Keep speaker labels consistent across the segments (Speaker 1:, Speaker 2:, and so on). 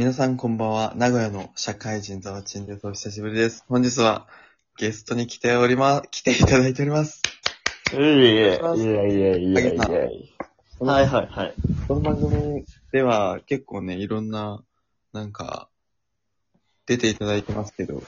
Speaker 1: 皆さんこんばんは。名古屋の社会人ザワチンです。お久しぶりです。本日はゲストに来ておりま、来ていただいております。
Speaker 2: いやいやいやいやいやいやいやはいはいはい。
Speaker 1: この番組では結構ね、いろんな、なんか、出ていただいてますけど、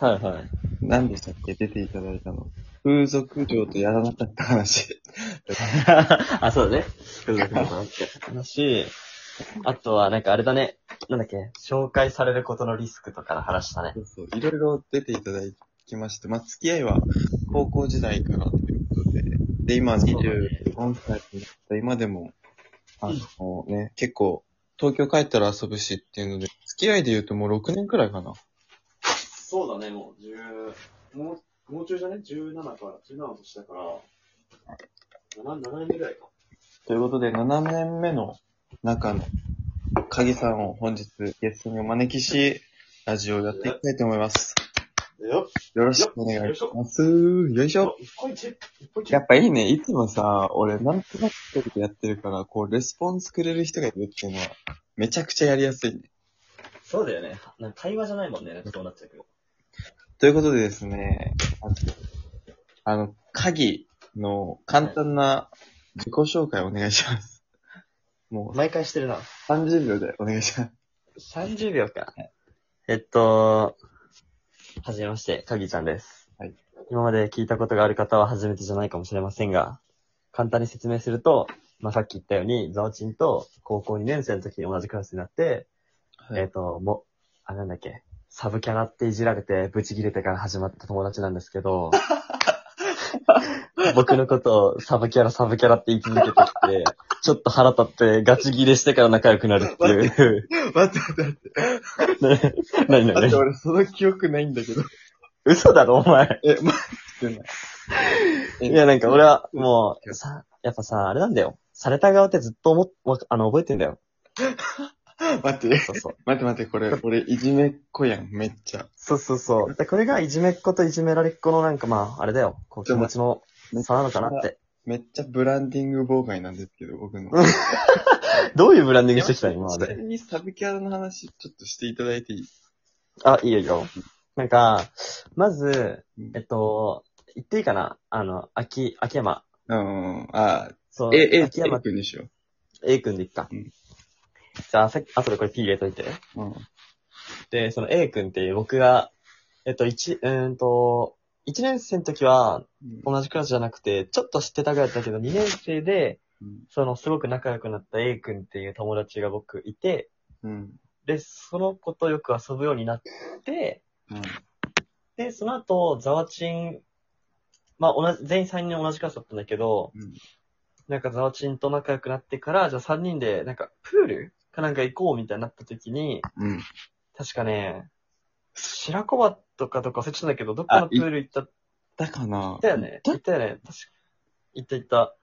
Speaker 2: はいはい。
Speaker 1: 何でしたっけ？出ていただいたの。風俗嬢とやらなかった話。
Speaker 2: あ、そうだね。風俗の話。あとは、なんかあれだね。なんだっけ紹介されることのリスクとかの話したね
Speaker 1: そ。うそう、いろいろ出ていただきまして、まあ、付き合いは高校時代からということで、で、今
Speaker 2: そうだね
Speaker 1: 24歳になった今でも、あのね、結構、東京帰ったら遊ぶしっていうので、付き合いで言うともう6年くらいかな。
Speaker 2: そうだね、もう10、もう、もう中じゃね ?17 から、17の年だから、7、7年目ぐらいか。
Speaker 1: ということで、7年目の中の、鍵さんを本日ゲストにお招きし、ラジオをやっていきたいと思います。
Speaker 2: よっ
Speaker 1: よろしくお願いします。よいしょ。やっぱいいね。いつもさ、俺なんとなく一人でやってるから、こう、レスポンスくれる人がいるっていうのは、めちゃくちゃやりやすいね。
Speaker 2: そうだよね。なんか会話じゃないもんね。なんかそうなっちゃうけど。
Speaker 1: ということでですね、あのあの、鍵の簡単な自己紹介をお願いします。もう
Speaker 2: 毎回してるな。
Speaker 1: 30秒でお願いします。
Speaker 2: 30秒か。えっと、はじめまして、かぎちゃんです。
Speaker 1: はい。
Speaker 2: 今まで聞いたことがある方は初めてじゃないかもしれませんが、簡単に説明すると、まあ、さっき言ったように、ザオチンと高校2年生の時に同じクラスになって、
Speaker 1: はい
Speaker 2: えっと、も、あ、なんだっけ、サブキャラっていじられて、ブチ切れてから始まった友達なんですけど、僕のことをサブキャラ、サブキャラって言い続けてきて、ちょっと腹立ってガチギレしてから仲良くなるっていう。
Speaker 1: 待って待って待って。
Speaker 2: ね何何？
Speaker 1: 待って、俺その記憶ないんだけど。
Speaker 2: 嘘だろ、お前。
Speaker 1: え、待ってない。え
Speaker 2: いや、なんか俺は、もう、さ、やっぱさ、あれなんだよ。された側ってずっと思っ、わあの、覚えてんだよ。
Speaker 1: 待って、
Speaker 2: そうそう。
Speaker 1: 待って待って、これ、俺、いじめっ子やん、めっちゃ。
Speaker 2: そうそうそう。でこれがいじめっ子といじめられっ子のなんかまあ、あれだよ。こう気持ちの差なのかなって。
Speaker 1: めっちゃブランディング妨害なんですけど、僕の。
Speaker 2: どういうブランディングしてきたの今まで？
Speaker 1: ちなみにサブキャラの話、ちょっとしていただいていい？
Speaker 2: あ、いいよいいよ。なんか、まず
Speaker 1: うん、
Speaker 2: えっと、言っていいかな？あの、秋、秋山。
Speaker 1: うん、あ
Speaker 2: そう、
Speaker 1: え、え、
Speaker 2: 秋山
Speaker 1: A 君にしよ
Speaker 2: A 君でいっか。
Speaker 1: うん
Speaker 2: じゃあ、さっき、後でこれ P 入れといて。
Speaker 1: う。うん。
Speaker 2: で、その A 君っていう僕が、えっと、一、うーんと、1年生の時は同じクラスじゃなくて、ちょっと知ってたぐらいだったけど、2年生で、
Speaker 1: うん。
Speaker 2: そのすごく仲良くなった A 君っていう友達が僕いて、
Speaker 1: うん。
Speaker 2: で、その子とよく遊ぶようになって、
Speaker 1: うん。
Speaker 2: で、その後、ザワチン、まあ、同じ、全員3人同じクラスだったんだけど、
Speaker 1: うん。
Speaker 2: なんかザワチンと仲良くなってから、じゃあ3人で、なんか、プールかなんか行こうみたいになった時に、
Speaker 1: うん。
Speaker 2: 確かね、白子バとかどっか忘れちゃったんだけど、どっかのプール行った、行
Speaker 1: だかな
Speaker 2: ったよね。行った？よね。確か。行った行った。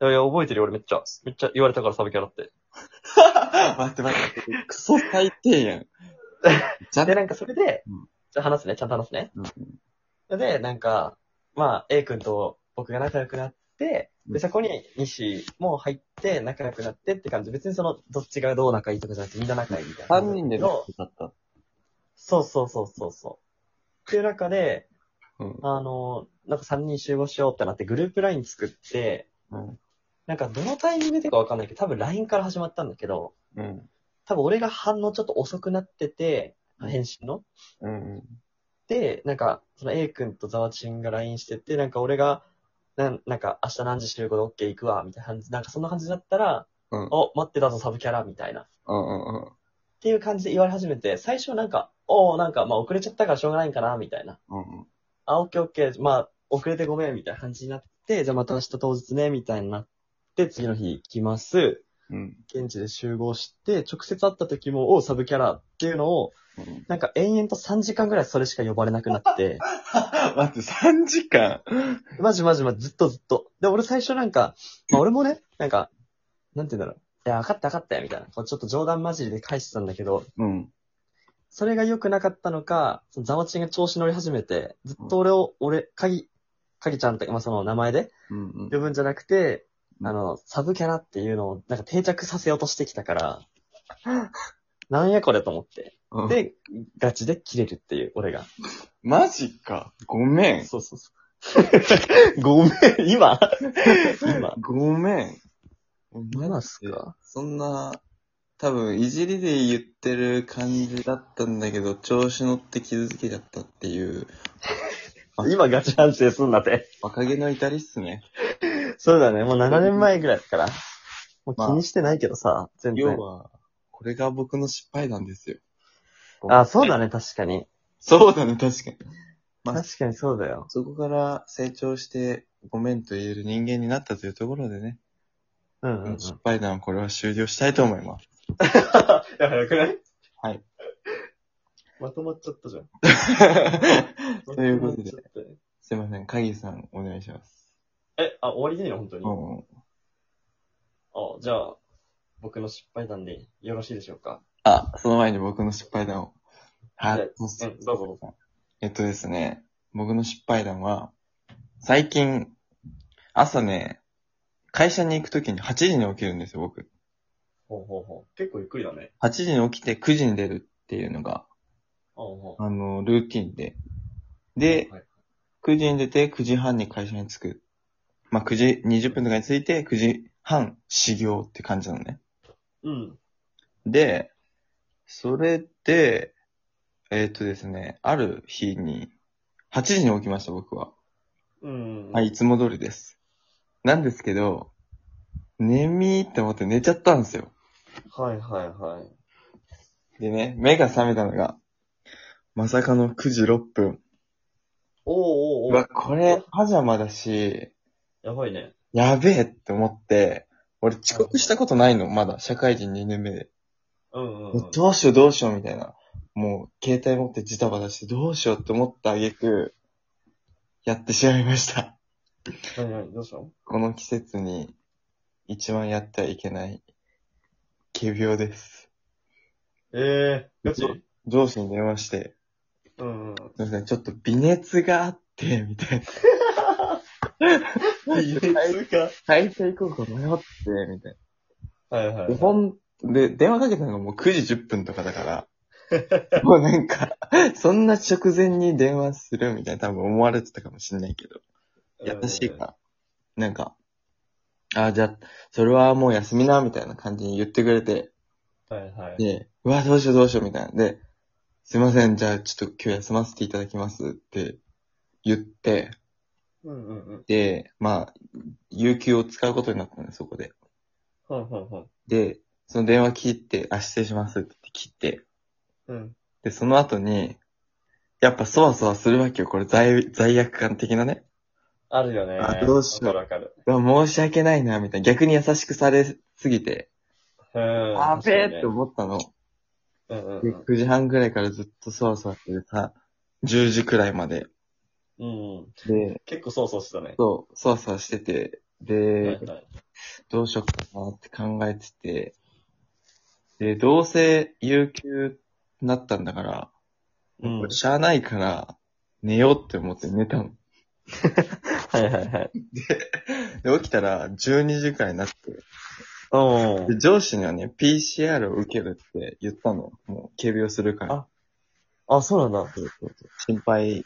Speaker 2: いやいや、覚えてるよ、俺めっちゃ。めっちゃ言われたから、サブキャラって。
Speaker 1: 待って待って、クソ最低やん。じ ゃ
Speaker 2: で、なんかそれで、
Speaker 1: うん
Speaker 2: じゃあ話すね、ちゃんと話すね。
Speaker 1: うん。
Speaker 2: で、なんか、まあ、A 君と僕が仲良くなって、
Speaker 1: うん
Speaker 2: で、そこに西も入って仲良くなってって感じ。別にその、どっちがどう仲いいとかじゃなくてみんな仲いいみたいな。
Speaker 1: 3人で
Speaker 2: の
Speaker 1: だった。
Speaker 2: そうそうそうそうそう。っていう中で、
Speaker 1: うん。
Speaker 2: あの、なんか3人集合しようってなってグループ LINE 作って、
Speaker 1: うん。
Speaker 2: なんかどのタイミングでかわかんないけど、多分 LINE から始まったんだけど、
Speaker 1: うん。
Speaker 2: 多分俺が反応ちょっと遅くなってて、
Speaker 1: うん
Speaker 2: 返信の。
Speaker 1: うん。
Speaker 2: で、なんか、その A 君とザワチンが LINE してて、なんか俺が、なんなんか明日何時集合で OK 行くわ、みたいな感じ、なんかそんな感じだったら、
Speaker 1: うん。
Speaker 2: お、待ってたぞサブキャラ、みたいな。っ
Speaker 1: うん。うん。
Speaker 2: ていう感じで言われ始めて、最初なんか、おなんか、まあ遅れちゃったからしょうがないんかな、みたいな。
Speaker 1: うん。
Speaker 2: あ、オッケーオッケー、まあ遅れてごめん、みたいな感じになって、じゃあまた明日当日ね、みたいになって、次の日行きます。
Speaker 1: うん。
Speaker 2: 現地で集合して、直接会った時も、おサブキャラっていうのを、
Speaker 1: うん。
Speaker 2: なんか延々と3時間ぐらいそれしか呼ばれなくなって、
Speaker 1: 待って、3時間？
Speaker 2: マジマジマジずっとずっと。で、俺最初なんか、まあ俺もね、なんか、なんて言うんだろう。いや、分かった分かったよ、みたいな。こうちょっと冗談交じりで返してたんだけど、
Speaker 1: うん。
Speaker 2: それが良くなかったのか、そのザワチンが調子乗り始めて、ずっと俺を、俺、かぎ、かぎちゃんって、まあその名前で
Speaker 1: うん。うん。
Speaker 2: 呼ぶんじゃなくて、
Speaker 1: うん
Speaker 2: あの、サブキャラっていうのをなんか定着させようとしてきたから、なんやこれと思って。
Speaker 1: うん
Speaker 2: で、ガチで切れるっていう、俺が。
Speaker 1: マジか。ごめん。
Speaker 2: そうそうそう。ごめん、今 今。
Speaker 1: ごめん。
Speaker 2: 今っすか？
Speaker 1: そんな、多分、いじりで言ってる感じだったんだけど、調子乗って傷つけちゃったっていう、
Speaker 2: 今ガチ反省すんなって。
Speaker 1: 若気の至りっすね。
Speaker 2: そうだね、もう7年前ぐらいだから。もう
Speaker 1: まあ
Speaker 2: 気にしてないけどさ、全然。
Speaker 1: 要は、これが僕の失敗なんですよ。
Speaker 2: あ、そうだね、確かに。
Speaker 1: そうだね、確かに。まあ
Speaker 2: 確かにそうだよ。
Speaker 1: そこから成長して、ごめんと言える人間になったというところでね、
Speaker 2: うんうん、うん。
Speaker 1: 失敗談はこれは終了したいと思います。
Speaker 2: いや、早くない？
Speaker 1: はい。
Speaker 2: まとまっちゃったじゃん。
Speaker 1: ということですいません、鍵さんお願いします。
Speaker 2: え、あ、終わりでいいの本当に。
Speaker 1: うん。
Speaker 2: あ、じゃあ、僕の失敗談でよろしいでしょうか？
Speaker 1: あ、その前に僕の失敗談を。はい。
Speaker 2: うん、どうぞどうぞ。
Speaker 1: えっとですね、僕の失敗談は、最近、朝ね、会社に行くときに8時に起きるんですよ、僕。
Speaker 2: ほうほうほう。結構ゆっくりだね。
Speaker 1: 8時に起きて9時に出るっていうのが、
Speaker 2: ほうほう。
Speaker 1: あの、ルーティンで。で、
Speaker 2: はい
Speaker 1: 9時に出て9時半に会社に着く。まあ、9時20分とかに着いて9時半始業って感じなのね。
Speaker 2: うん。
Speaker 1: で、それで、えっ、とですね、ある日に、8時に起きました、僕は。
Speaker 2: うん。
Speaker 1: はい、いつも通りです。なんですけど、眠いって思って寝ちゃったんですよ。
Speaker 2: はいはいはい。
Speaker 1: でね、目が覚めたのが、まさかの9時6分。
Speaker 2: おうおうお
Speaker 1: うわ、これ、パジャマだし、
Speaker 2: やばいね。
Speaker 1: やべえって思って、俺遅刻したことないの、まだ、社会人2年目で。
Speaker 2: うんうん、うん。
Speaker 1: どうしようどうしようみたいな。もう、携帯持ってジタバタしてどうしようって思った挙句、やってしまいました。
Speaker 2: 何何どうしたの？
Speaker 1: この季節に一番やってはいけない、仮病です。
Speaker 2: ええー、ガチ
Speaker 1: 上司に電話して、
Speaker 2: うんうん。
Speaker 1: すいません、ちょっと微熱があって、みたいな。
Speaker 2: いいですか
Speaker 1: 会社行こうか迷って、みたいな。
Speaker 2: はいはい。
Speaker 1: で、ほん、で、電話かけたのがもう9時10分とかだから、もうなんか、そんな直前に電話するみたいな多分思われてたかもしんないけど、優しいから、なんか、あ、じゃあ、それはもう休みな、みたいな感じに言ってくれて、
Speaker 2: はいはい。
Speaker 1: で、うわ、どうしようどうしよう、みたいな。で、すいません、じゃあちょっと今日休ませていただきますって言って、
Speaker 2: うんうんうん。
Speaker 1: で、まあ、有給を使うことになったんです、そこで。
Speaker 2: はいはいはい。
Speaker 1: で、その電話切って、あ、失礼しますって切って、
Speaker 2: うん。
Speaker 1: で、その後に、やっぱそわそわするわけよ、これ罪、罪悪感的なね。
Speaker 2: あるよね。
Speaker 1: あどうしよう
Speaker 2: わかる
Speaker 1: 申し訳ないな、みたいな。逆に優しくされすぎて、
Speaker 2: うん。
Speaker 1: あべえって思ったの。
Speaker 2: うんうん
Speaker 1: で、
Speaker 2: うん。
Speaker 1: 9時半ぐらいからずっとそわそわしててさ、10時くらいまで。
Speaker 2: うんうん。
Speaker 1: で、
Speaker 2: 結構そうそうしてたね。
Speaker 1: そう、そわそわしてて、で、
Speaker 2: はいはい。
Speaker 1: どうしようかなって考えてて、で、どうせ有給になったんだから、
Speaker 2: うん
Speaker 1: しゃあないから、寝ようって思って寝たの。
Speaker 2: はいはいはい。
Speaker 1: で、起きたら12時くらいになって、
Speaker 2: うん。
Speaker 1: で、上司にはね、PCR を受けるって言ったの。もう、警備をするから。
Speaker 2: あ、そうなんだ。
Speaker 1: 心配。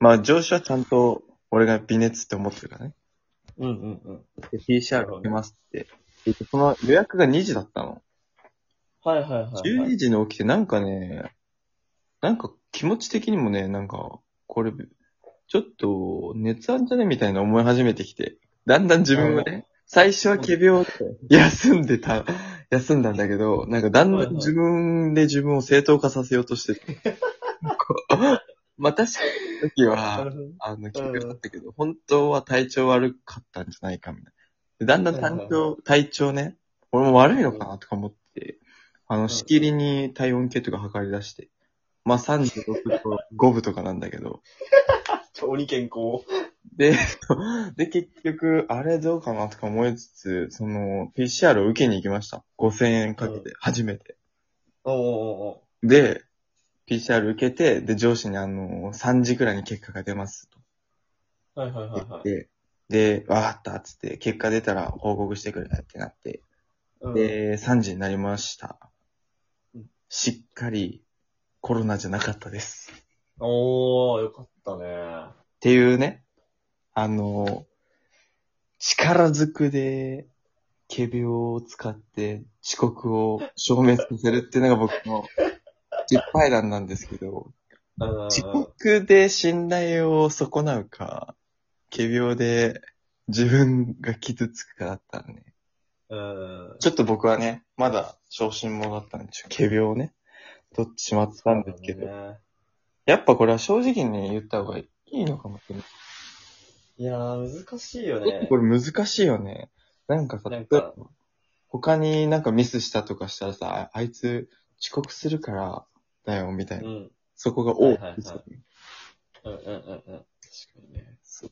Speaker 1: まあ、上司はちゃんと、俺が微熱って思ってるからね。
Speaker 2: うんうんうん。
Speaker 1: で、PCR 受けますって。でその予約が2時だったの。
Speaker 2: はいはいはい、はい。
Speaker 1: 12時に起きてなんかね、なんか気持ち的にもね、なんか、これ、ちょっと熱あんじゃねみたいな思い始めてきて、だんだん自分がね、最初は仮病って休んでた、休んだんだけど、なんかだんだん自分で自分を正当化させようとしてて、こ うまあ確かに時
Speaker 2: な
Speaker 1: はあの、気がだったけど、本当は体調悪かったんじゃないかみたいな。でだんだん体調、体調ね、俺も悪いのかなとか思って、あの、しきりに体温計とか測り出して、まあ36と5分とかなんだけど、
Speaker 2: 超に健康。
Speaker 1: で、で、結局、あれどうかなとか思いつつ、その、PCR を受けに行きました。5000円かけて、初めて。
Speaker 2: おうおうおう
Speaker 1: で、PCR 受けて、で、上司にあの、3時くらいに結果が出ますと
Speaker 2: はいはいはい
Speaker 1: 言っ
Speaker 2: はい。
Speaker 1: て、で、わかったっつって、結果出たら報告してくれってなって、
Speaker 2: うん、
Speaker 1: で、3時になりました
Speaker 2: うん。
Speaker 1: しっかりコロナじゃなかったです。
Speaker 2: おー、よかったね。
Speaker 1: っていうね、あの、力ずくで、仮病を使って遅刻を消滅させるっていうのが僕の失敗談なんですけど、
Speaker 2: うん。
Speaker 1: 遅刻で信頼を損なうか、仮病で自分が傷つくかだったらね、
Speaker 2: うん。
Speaker 1: ちょっと僕はね、まだ昇進者だったんで、ちょっと仮病をね、取ってしまったんですけど、
Speaker 2: ね
Speaker 1: やっぱこれは正直に言った方がいいのかもしれない。
Speaker 2: いやー、難しいよね。
Speaker 1: これ難しいよね。なんかさ、
Speaker 2: なんか
Speaker 1: 他になんかミスしたとかしたらさ、ああいつ遅刻するからだよ、みたいな。
Speaker 2: うん。
Speaker 1: そこが多
Speaker 2: はいはいはい
Speaker 1: く
Speaker 2: うんうんうんうん。確かにね。
Speaker 1: そう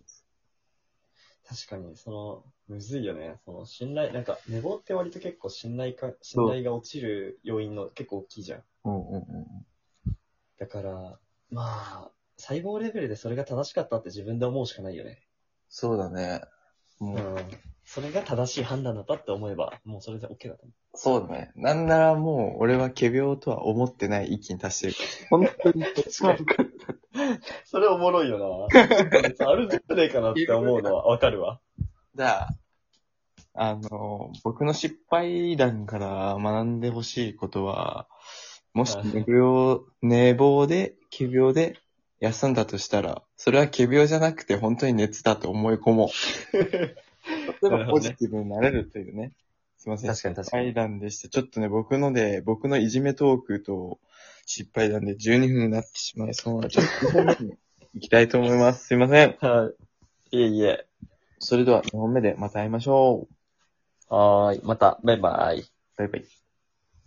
Speaker 2: 確かに、その、むずいよね。その、信頼、なんか、寝坊って割と結構信頼か、信頼が落ちる要因の結構大きいじゃん。
Speaker 1: うんうんうん。
Speaker 2: だから、まあ、細胞レベルでそれが正しかったって自分で思うしかないよね。
Speaker 1: そうだね。もう、
Speaker 2: うん。それが正しい判断だったって思えば、もうそれで OK だと思
Speaker 1: そうだね。なんならもう、俺は仮病とは思ってない域に達してるから。本当に
Speaker 2: 確かにう。それおもろいよな。あるんじゃねえかなって思うのはわかるわ。
Speaker 1: じゃあ、あの、僕の失敗談から学んでほしいことは、もし
Speaker 2: はい
Speaker 1: 寝病、寝坊で、仮病で休んだとしたら、それは仮病じゃなくて本当に熱だと思い込もう。例えばポジティブになれるというね。すいません。
Speaker 2: 確かに確かに
Speaker 1: 失敗談でした。ちょっとね、僕ので、僕のいじめトークと失敗談で12分になってしまいそうなので、ちょっと2本目に行きたいと思います。すいません。
Speaker 2: はい。いえいえ。
Speaker 1: それでは2本目でまた会いましょう。
Speaker 2: はーい。また、バイバイ。
Speaker 1: バイバイ。